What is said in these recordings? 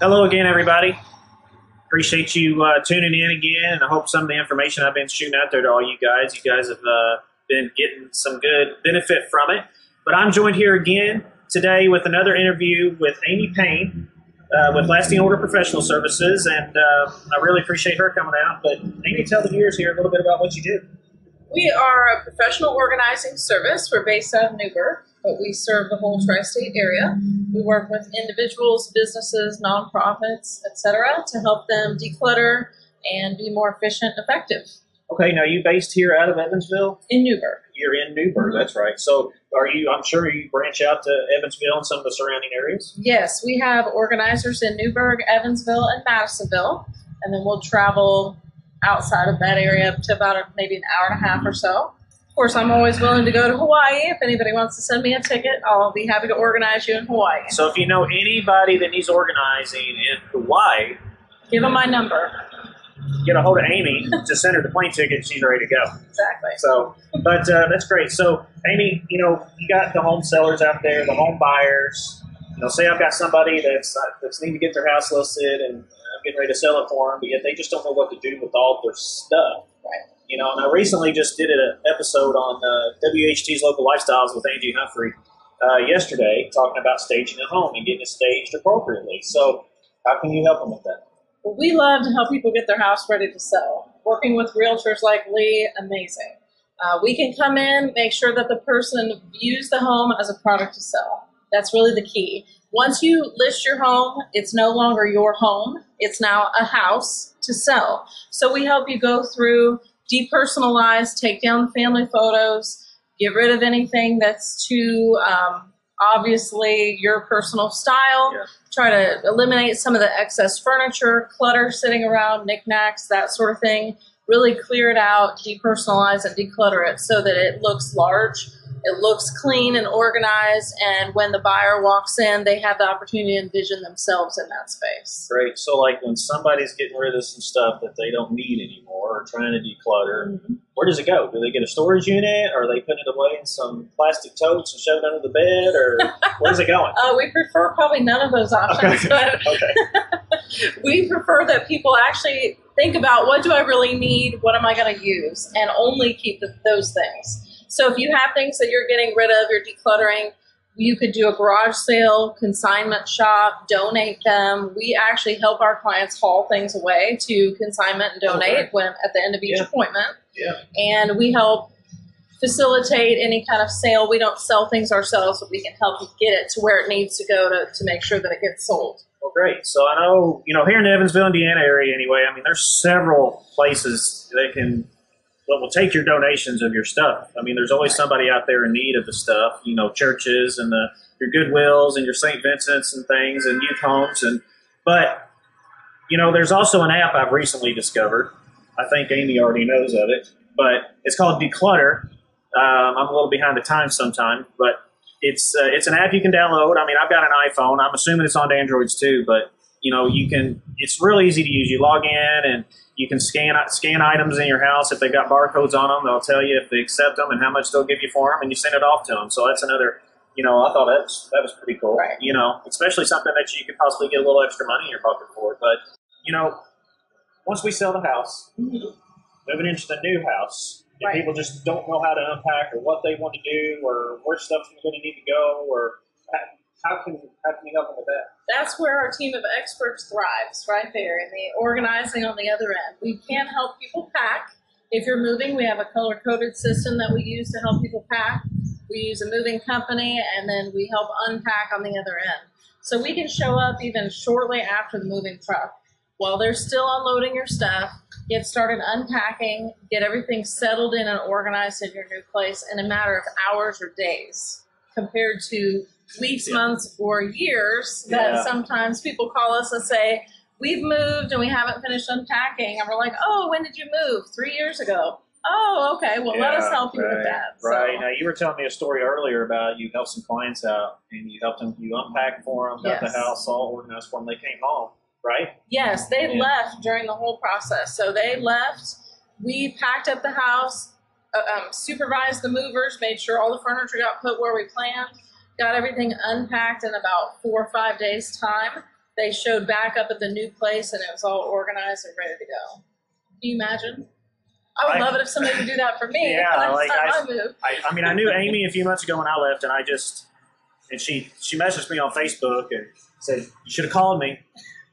Hello again, everybody. Appreciate you uh, tuning in again, and I hope some of the information I've been shooting out there to all you guys, you guys have uh, been getting some good benefit from it. But I'm joined here again today with another interview with Amy Payne uh, with Lasting Order Professional Services, and uh, I really appreciate her coming out. But Amy, tell the viewers here a little bit about what you do. We are a professional organizing service. We're based out of Newburgh, but we serve the whole tri-state area. We work with individuals, businesses, nonprofits, etc., to help them declutter and be more efficient and effective. Okay, now you based here out of Evansville? In Newburgh. You're in Newburgh, that's right. So are you, I'm sure you branch out to Evansville and some of the surrounding areas? Yes, we have organizers in Newburgh, Evansville, and Madisonville, and then we'll travel outside of that area up to about a, maybe an hour and a half or so. Of course, I'm always willing to go to Hawaii. If anybody wants to send me a ticket, I'll be happy to organize you in Hawaii. So if you know anybody that needs organizing in Hawaii, Give them my number. get a hold of Amy to send her the plane ticket. She's ready to go. Exactly. So, but uh, that's great. So, Amy, you know, you got the home sellers out there, the home buyers. You know, say I've got somebody that's uh, that's need to get their house listed, and I'm getting ready to sell it for them, but yet they just don't know what to do with all their stuff. Right. You know, and I recently just did an episode on uh, WHT's Local Lifestyles with Angie Humphrey uh, yesterday, talking about staging a home and getting it staged appropriately. So, how can you help them with that? Well, we love to help people get their house ready to sell. Working with realtors like Lee, amazing. Uh, we can come in, make sure that the person views the home as a product to sell. That's really the key. Once you list your home, it's no longer your home, it's now a house to sell. So we help you go through, depersonalize, take down the family photos, get rid of anything that's too um, obviously your personal style Yeah. try to eliminate some of the excess furniture, clutter sitting around, knickknacks, that sort of thing. Really clear it out, depersonalize and declutter it so that it looks large, it looks clean and organized, and when the buyer walks in, they have the opportunity to envision themselves in that space. Great. So, like when somebody's getting rid of some stuff that they don't need anymore trying to declutter, where does it go? Do they get a storage unit or are they putting it away in some plastic totes and shove it under the bed or where's it going? Uh, we prefer probably none of those options, Okay. but Okay. we prefer that people actually think about what do I really need, what am I going to use, and only keep the, those things. So if you have things that you're getting rid of, you're decluttering, you could do a garage sale, consignment shop, donate them. We actually help our clients haul things away to consignment and donate Okay. when at the end of each Yeah. appointment. Yeah. And we help facilitate any kind of sale. We don't sell things ourselves, but we can help you get it to where it needs to go to, to make sure that it gets sold. Well, great. So I know, you know, here in the Evansville, Indiana area anyway, I mean, there's several places that can, that will take your donations of your stuff. I mean, there's always somebody out there in need of the stuff, you know, churches and the, your Goodwills and your St. Vincent's and things and youth homes. And, but, you know, there's also an app I've recently discovered. I think Amy already knows of it, but it's called Decluttr. Um, I'm a little behind the times sometimes, but it's uh, it's an app you can download. I mean, I've got an iPhone. I'm assuming it's on Androids too, but you know, you can. It's real easy to use. You log in and you can scan scan items in your house. If they've got barcodes on them, they'll tell you if they accept them and how much they'll give you for them, and you send it off to them. So that's another. You know, I thought that's that was pretty cool. Right. You know, especially something that you could possibly get a little extra money in your pocket for. But you know, once we sell the house, moving into the new house, if Right. people just don't know how to unpack or what they want to do or where stuff's going to need to go or how, can how can you help them with that? that's where our team of experts thrives right there in the organizing on the other end. We can help people pack. If you're moving we have a color coded system that we use to help people pack. We use a moving company and then we help unpack on the other end. So we can show up even shortly after the moving truck. While they're still unloading your stuff get started unpacking get everything settled in and organized in your new place in a matter of hours or days compared to weeks, Yeah. months, or years Yeah. that sometimes people call us and say, We've moved and we haven't finished unpacking. And we're like, Oh, when did you move? Three years ago. Oh, okay. Well, let us Yeah, help you right, with that. Right. Now you were telling me a story earlier about you helped some clients out and you helped them you unpacked for them, got Yes. the house all organized for them. They came home, right? yes, they Yeah. left during the whole process. So they left. We packed up the house, uh, um, supervised the movers, made sure all the furniture got put where we planned, got everything unpacked in about four or five days' time. they showed back up at the new place and it was all organized and ready to go. Can you imagine? I would I- love it if somebody would do that for me. Yeah, next like, I- I. I, I mean, I knew Amy a few months ago when I left, and I just and she she messaged me on Facebook and said you should have called me.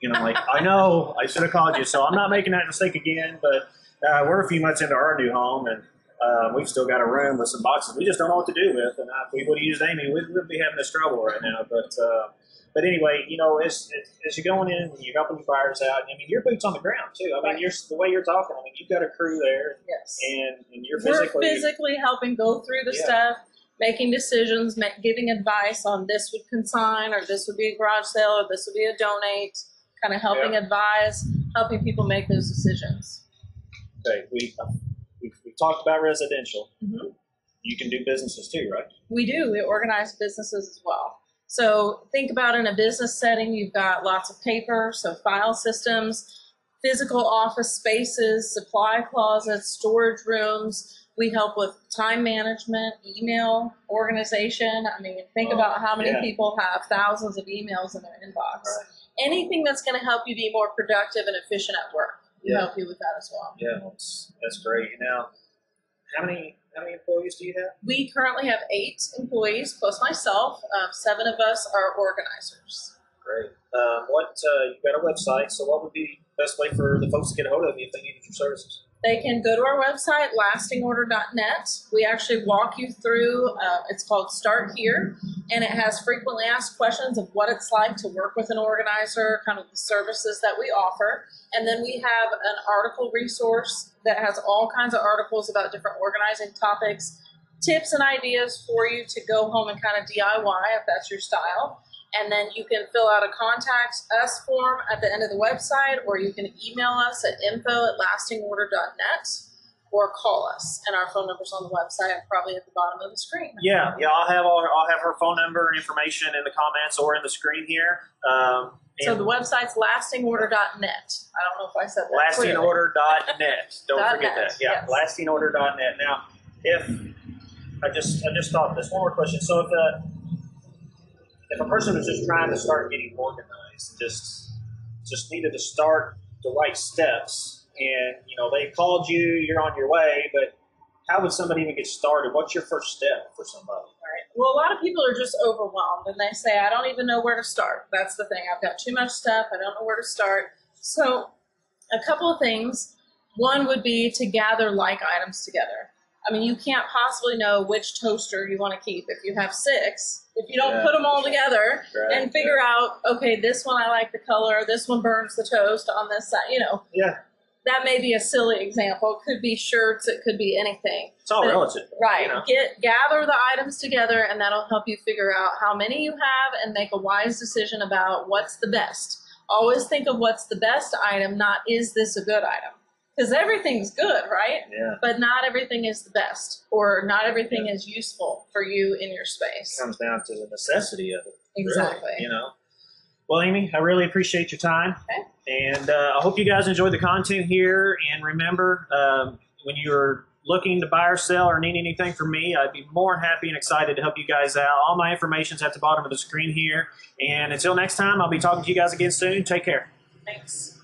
You know, I'm like I know I should have called you, so I'm not making that mistake again. But uh, we're a few months into our new home, and uh, we've still got a room with some boxes we just don't know what to do with. And if we would have used Amy, we'd, we'd be having this trouble right now. But uh, but anyway, you know, as, as, as you're going in, and you're helping the buyers out. I mean, your boots on the ground too. I mean, Right. you're the way you're talking. I mean, you've got a crew there, Yes. and and you're We're physically. physically helping go through the Yeah. stuff, making decisions, giving advice on this would consign or this would be a garage sale or this would be a donate, kind of helping advise, helping people make those decisions. Okay, we we we talked about residential. Mhm. You can do businesses too, right? We do. We organize businesses as well. So think about in a business setting, you've got lots of paper, so file systems, physical office spaces, supply closets, storage rooms. We help with time management, email organization. I mean, think Oh, about how many yeah. people have thousands of emails in their inbox. Right. Anything that's going to help you be more productive and efficient at work, we Yeah. help you with that as well. Yeah, that's that's great. Now, how many how many employees do you have? We currently have eight employees plus myself. Um, seven of us are organizers. Great. Um, what uh, you've got a website, so what would be the best way for the folks to get a hold of you if they needed your services? They can go to our website, lastingorder.net. We actually walk you through, uh, it's called Start Here, and it has frequently asked questions of what it's like to work with an organizer, kind of the services that we offer. And then we have an article resource that has all kinds of articles about different organizing topics, tips and ideas for you to go home and kind of DIY if that's your style. And then you can fill out a contact us form at the end of the website, or you can email us at info at lastingorder.net or call us. And our phone number's on the website, probably at the bottom of the screen. Yeah, yeah. I'll have all, I'll have her phone number and information in the comments or in the screen here. Um, So the website's lastingorder.net. I don't know if I said that. lastingorder.net. Don't forget net, that. Yeah, yes. lastingorder.net. Now, if I just I just thought this one more question. So if a if a person was just trying to start getting organized, just just needed to start the right steps, and you know they called you, you're on your way, but how would somebody even get started? What's your first step for somebody? Right. Well, a lot of people are just overwhelmed and they say, I don't even know where to start. That's the thing. I've got too much stuff. I don't know where to start. So, a couple of things. One would be to gather like items together. I mean, you can't possibly know which toaster you want to keep if you have six, if you don't Yeah. put them all together Right. and figure out, okay, this one I like the color, this one burns the toast on this side. You know, Yeah, that may be a silly example. It could be shirts, it could be anything. it's all relative. Right. Know? Get gather the items together and that'll help you figure out how many you have and make a wise decision about what's the best. Always think of what's the best item, not is this a good item? Because everything's good, right? Yeah. But not everything is the best or not everything is useful for you in your space. It comes down to the necessity of it. really, Exactly. you know. Well, Amy, I really appreciate your time, Okay. and uh, I hope you guys enjoyed the content here. And remember, um, when you're looking to buy or sell or need anything from me, I'd be more than happy and excited to help you guys out. All my information's at the bottom of the screen here. And until next time, I'll be talking to you guys again soon. Take care. Thanks.